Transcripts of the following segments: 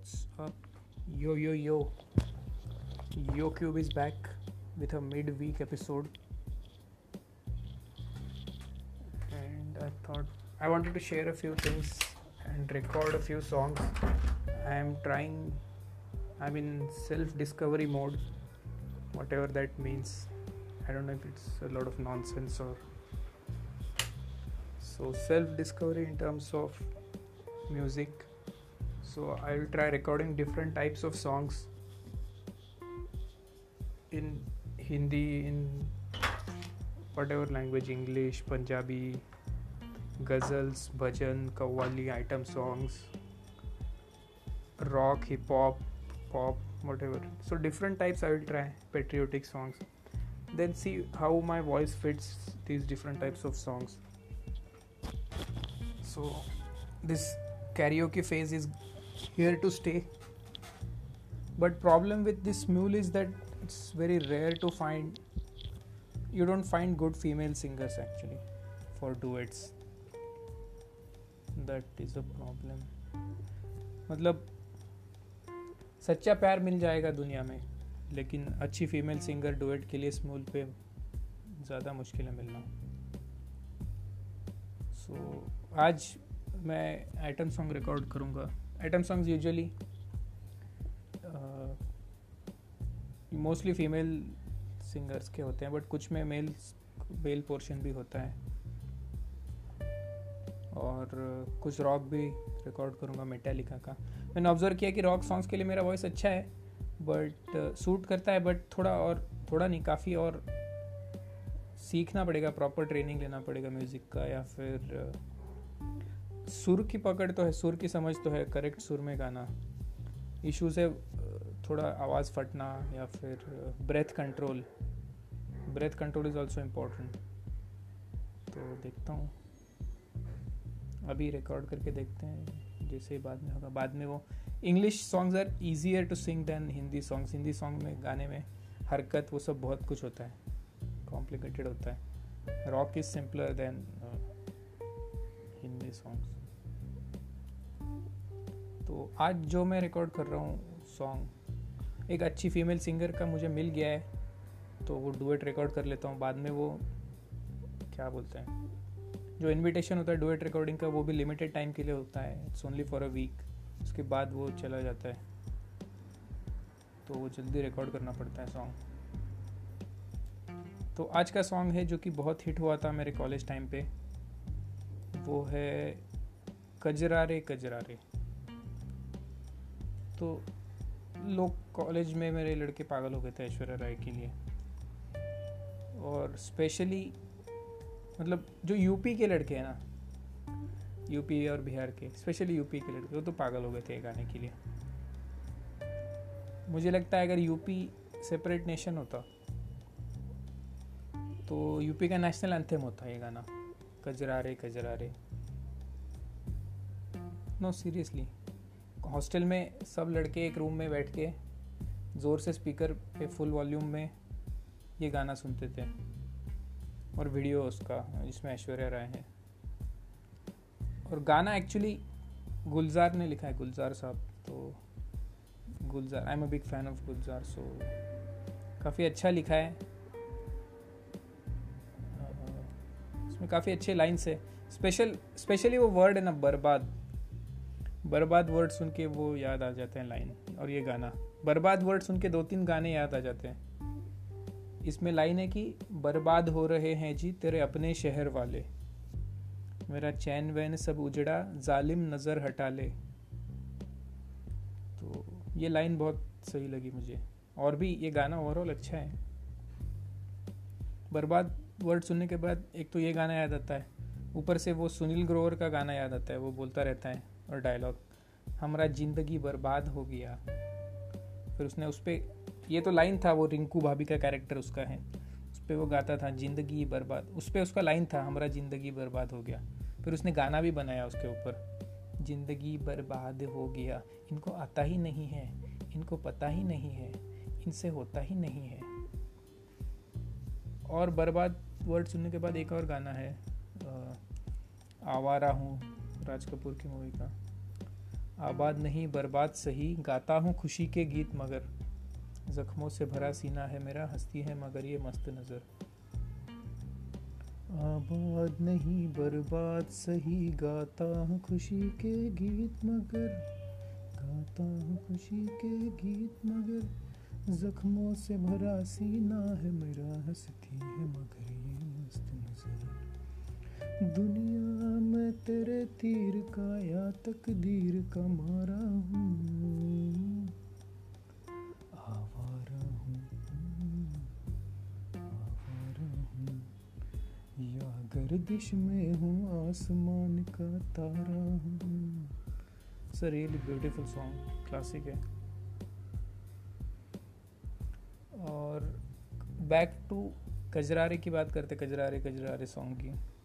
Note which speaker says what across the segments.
Speaker 1: What's up? Yo, yo, yo. Yo Cube is back with a midweek episode. And I thought I wanted to share a few things and record a few songs. I am trying, I'm in self discovery mode, whatever that means. I don't know if it's a lot of nonsense or. So, self discovery in terms of music so i'll try recording different types of songs in hindi in whatever language english punjabi ghazals bhajan qawwali item songs rock hip hop pop whatever. So different types i will try patriotic songs. Then see how my voice fits these different types of songs. So this karaoke phase is here to stay but problem with this mule is that it's very rare to find you don't find good female singers actually for duets that is a problem मतलब सच्चा प्यार मिल जाएगा दुनिया में लेकिन अच्छी female singer duet के लिए स्मूल पे ज़्यादा मुश्किल है मिलना सो so, आज मैं आइटम सॉन्ग रिकॉर्ड करूँगा item songs usually mostly female singers के होते हैं बट कुछ में मेल मेल पोर्शन भी होता है। और uh, कुछ रॉक भी रिकॉर्ड करूँगा मेटालिका का। मैंने ऑब्ज़र्व किया कि रॉक सॉन्ग्स के लिए मेरा वॉइस अच्छा है बट सूट uh, करता है बट थोड़ा और थोड़ा नहीं काफ़ी और सीखना पड़ेगा प्रॉपर ट्रेनिंग लेना पड़ेगा म्यूज़िक का या फिर uh, सुर की पकड़ तो है, सुर की समझ तो है करेक्ट सुर में गाना। इश्यूज़ है थोड़ा आवाज़ फटना या फिर breath control breath control is also important तो देखता हूँ। अभी रिकॉर्ड करके देखते हैं, जैसे ही बाद में होगा। बाद में वो English songs are easier to sing than Hindi songs Hindi song में, गाने में हरकत, वो सब बहुत कुछ होता है। कॉम्प्लिकेटेड होता है। Rock is simpler than Hindi songs तो आज जो मैं रिकॉर्ड कर रहा हूँ सॉन्ग एक अच्छी फीमेल सिंगर का मुझे मिल गया है तो वो डुएट रिकॉर्ड कर लेता हूँ। बाद में वो, क्या बोलते हैं, जो इनविटेशन होता है डुएट रिकॉर्डिंग का, वो भी लिमिटेड टाइम के लिए होता है। It's only for a week उसके बाद वो चला जाता है। तो वो जल्दी रिकॉर्ड करना पड़ता है सॉन्ग तो आज का सॉन्ग है जो कि बहुत हिट हुआ था मेरे कॉलेज टाइम पे। वो है कजरारे कजरारे तो लोग कॉलेज में मेरे लड़के पागल हो गए थे ऐश्वर्या राय के लिए। और स्पेशली मतलब जो यूपी के लड़के हैं ना यूपी और बिहार के स्पेशली यूपी के लड़के, वो तो पागल हो गए थे गाने के लिए। मुझे लगता है अगर यूपी सेपरेट नेशन होता तो यूपी का नेशनल एंथम होता ये गाना Kajrare Kajrare no seriously hostel में सब लड़के एक रूम में बैठ के ज़ोर से स्पीकर पे फुल वॉल्यूम में ये गाना सुनते थे। और वीडियो उसका, जिसमें ऐश्वर्या राय है। और गाना एक्चुअली गुलजार ने लिखा है, गुलजार साहब। तो Gulzar I am a big fan of Gulzar so काफ़ी अच्छा लिखा है। इसमें काफ़ी अच्छे लाइन्स है। स्पेशल स्पेशली वो वर्ड है ना, बर्बाद। बर्बाद वर्ड सुन के वो याद आ जाते हैं लाइन और ये गाना। बर्बाद वर्ड सुन के दो तीन गाने याद आ जाते हैं। इसमें लाइन है कि, बर्बाद हो रहे हैं जी तेरे अपने शहर वाले। मेरा चैन वैन सब उजड़ा, जालिम नज़र हटा ले। तो ये लाइन बहुत सही लगी मुझे। और भी ये गाना ओवरऑल अच्छा है। बर्बाद वर्ड सुनने के बाद एक तो ये गाना याद आता है। ऊपर से वो सुनील ग्रोवर का गाना याद आता है, वो बोलता रहता है और डायलॉग हमारा ज़िंदगी बर्बाद हो गया। फिर उसने उस पर ये तो लाइन था वो रिंकू भाभी का कैरेक्टर उसका है। उस पर वो गाता था, ज़िंदगी बर्बाद, उस पर उसका लाइन था, हमारा ज़िंदगी बर्बाद हो गया। फिर उसने गाना भी बनाया उसके ऊपर, ज़िंदगी बर्बाद हो गया। इनको आता ही नहीं है, इनको पता ही नहीं है, इनसे होता ही नहीं है। और बर्बाद वर्ड सुनने के बाद एक और गाना है आवारा हूँ राज कपूर की मूवी का। आबाद नहीं, बर्बाद सही, गाता हूँ खुशी के गीत मगर। जख्मों से भरा सीना है मेरा, हस्ती है मगर ये मस्त नज़र। आबाद नहीं, बर्बाद सही, गाता हूँ खुशी के गीत मगर। गाता हूँ खुशी के गीत मगर। जख्मों से भरा सीना है मेरा, हंसती है मगर ये मस्त नज़र। दुनिया में तेरे तीर का या तकदीर का मारा हूँ। गर्दिश में हूँ, आसमान का तारा हूँ। It's really beautiful song classic है। और बैक टू कजरारे की बात करते कजरारे कजरारे सॉन्ग की।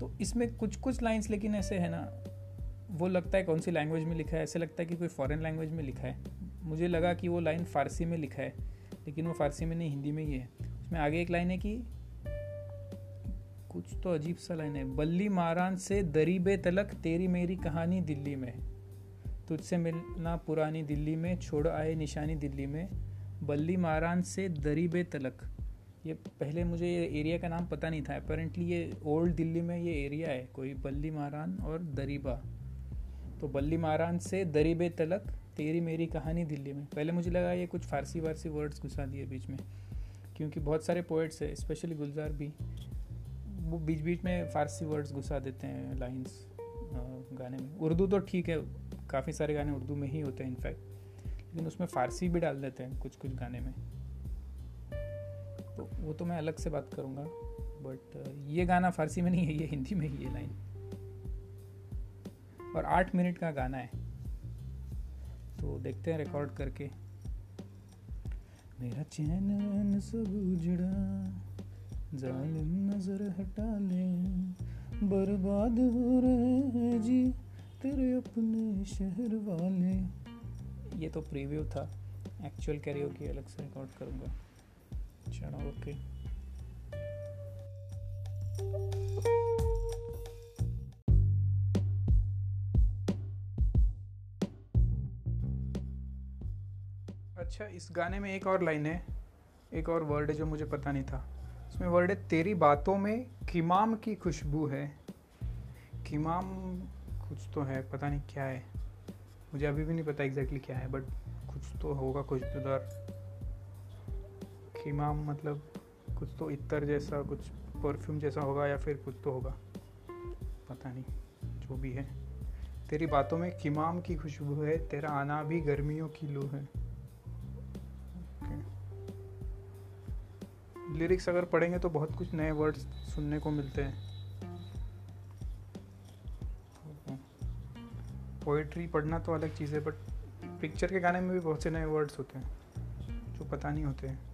Speaker 1: तो इसमें कुछ कुछ लाइंस लेकिन ऐसे है ना, वो लगता है कौन सी लैंग्वेज में लिखा है, ऐसे लगता है कि कोई फॉरेन लैंग्वेज में लिखा है। मुझे लगा कि वो लाइन फारसी में लिखा है, लेकिन वो फारसी में नहीं, हिंदी में ही है। उसमें आगे एक लाइन है कि कुछ तो अजीब सा लाइन है, बल्ली मारान से दरीबे तलक, तेरी मेरी कहानी दिल्ली में। तुझसे मिलना पुरानी दिल्ली में, छोड़ आए निशानी दिल्ली में। बल्ली मारान से दरीबे तलक। ये पहले मुझे ये एरिया का नाम पता नहीं था। अपेरेंटली ये ओल्ड दिल्ली में ये एरिया है, कोई बल्ली मारान और दरीबा। तो बल्ली मारान से दरीबे तलक तेरी मेरी कहानी दिल्ली में। पहले मुझे लगा ये कुछ फारसी वारसी वर्ड्स घुसा दिए बीच में, क्योंकि बहुत सारे पोइट्स है स्पेशली गुलजार भी। वो बीच बीच में फारसी वर्ड्स घुसा देते हैं लाइन्स गाने में। उर्दू तो ठीक है, काफ़ी सारे गाने उर्दू में ही होते हैं इनफैक्ट लेकिन उसमें फ़ारसी भी डाल देते हैं कुछ कुछ गाने में। तो वो तो मैं अलग से बात करूँगा बट ये गाना फारसी में नहीं है, ये हिंदी में ही है लाइन और आठ मिनट का गाना है। तो देखते हैं रिकॉर्ड करके। मेरा चैन सब उजड़ा, जालिम नज़र हटा ले। बर्बाद हो रहे जी तेरे अपने शहर वाले। ये तो प्रीव्यू था। एक्चुअल कैरियो की अलग से रिकॉर्ड करूँगा। चलो ओके। अच्छा इस गाने में एक और लाइन है, एक और वर्ड है जो मुझे पता नहीं था। उसमें वर्ड है, तेरी बातों में किमाम की खुशबू है। किमाम कुछ तो है, पता नहीं क्या है। मुझे अभी भी नहीं पता एग्जैक्टली क्या है बट कुछ तो होगा, खुशबूदार। किमाम मतलब कुछ तो इतर जैसा, कुछ परफ्यूम जैसा होगा या फिर कुछ तो होगा? पता नहीं, जो भी है। तेरी बातों में किमाम की खुशबू है, तेरा आना भी गर्मियों की लू है। लिरिक्स अगर पढ़ेंगे तो बहुत कुछ नए वर्ड्स सुनने को मिलते हैं। पोइट्री पढ़ना तो अलग चीज़ है बट पिक्चर के गाने में भी बहुत से नए वर्ड्स होते हैं, जो पता नहीं होते हैं।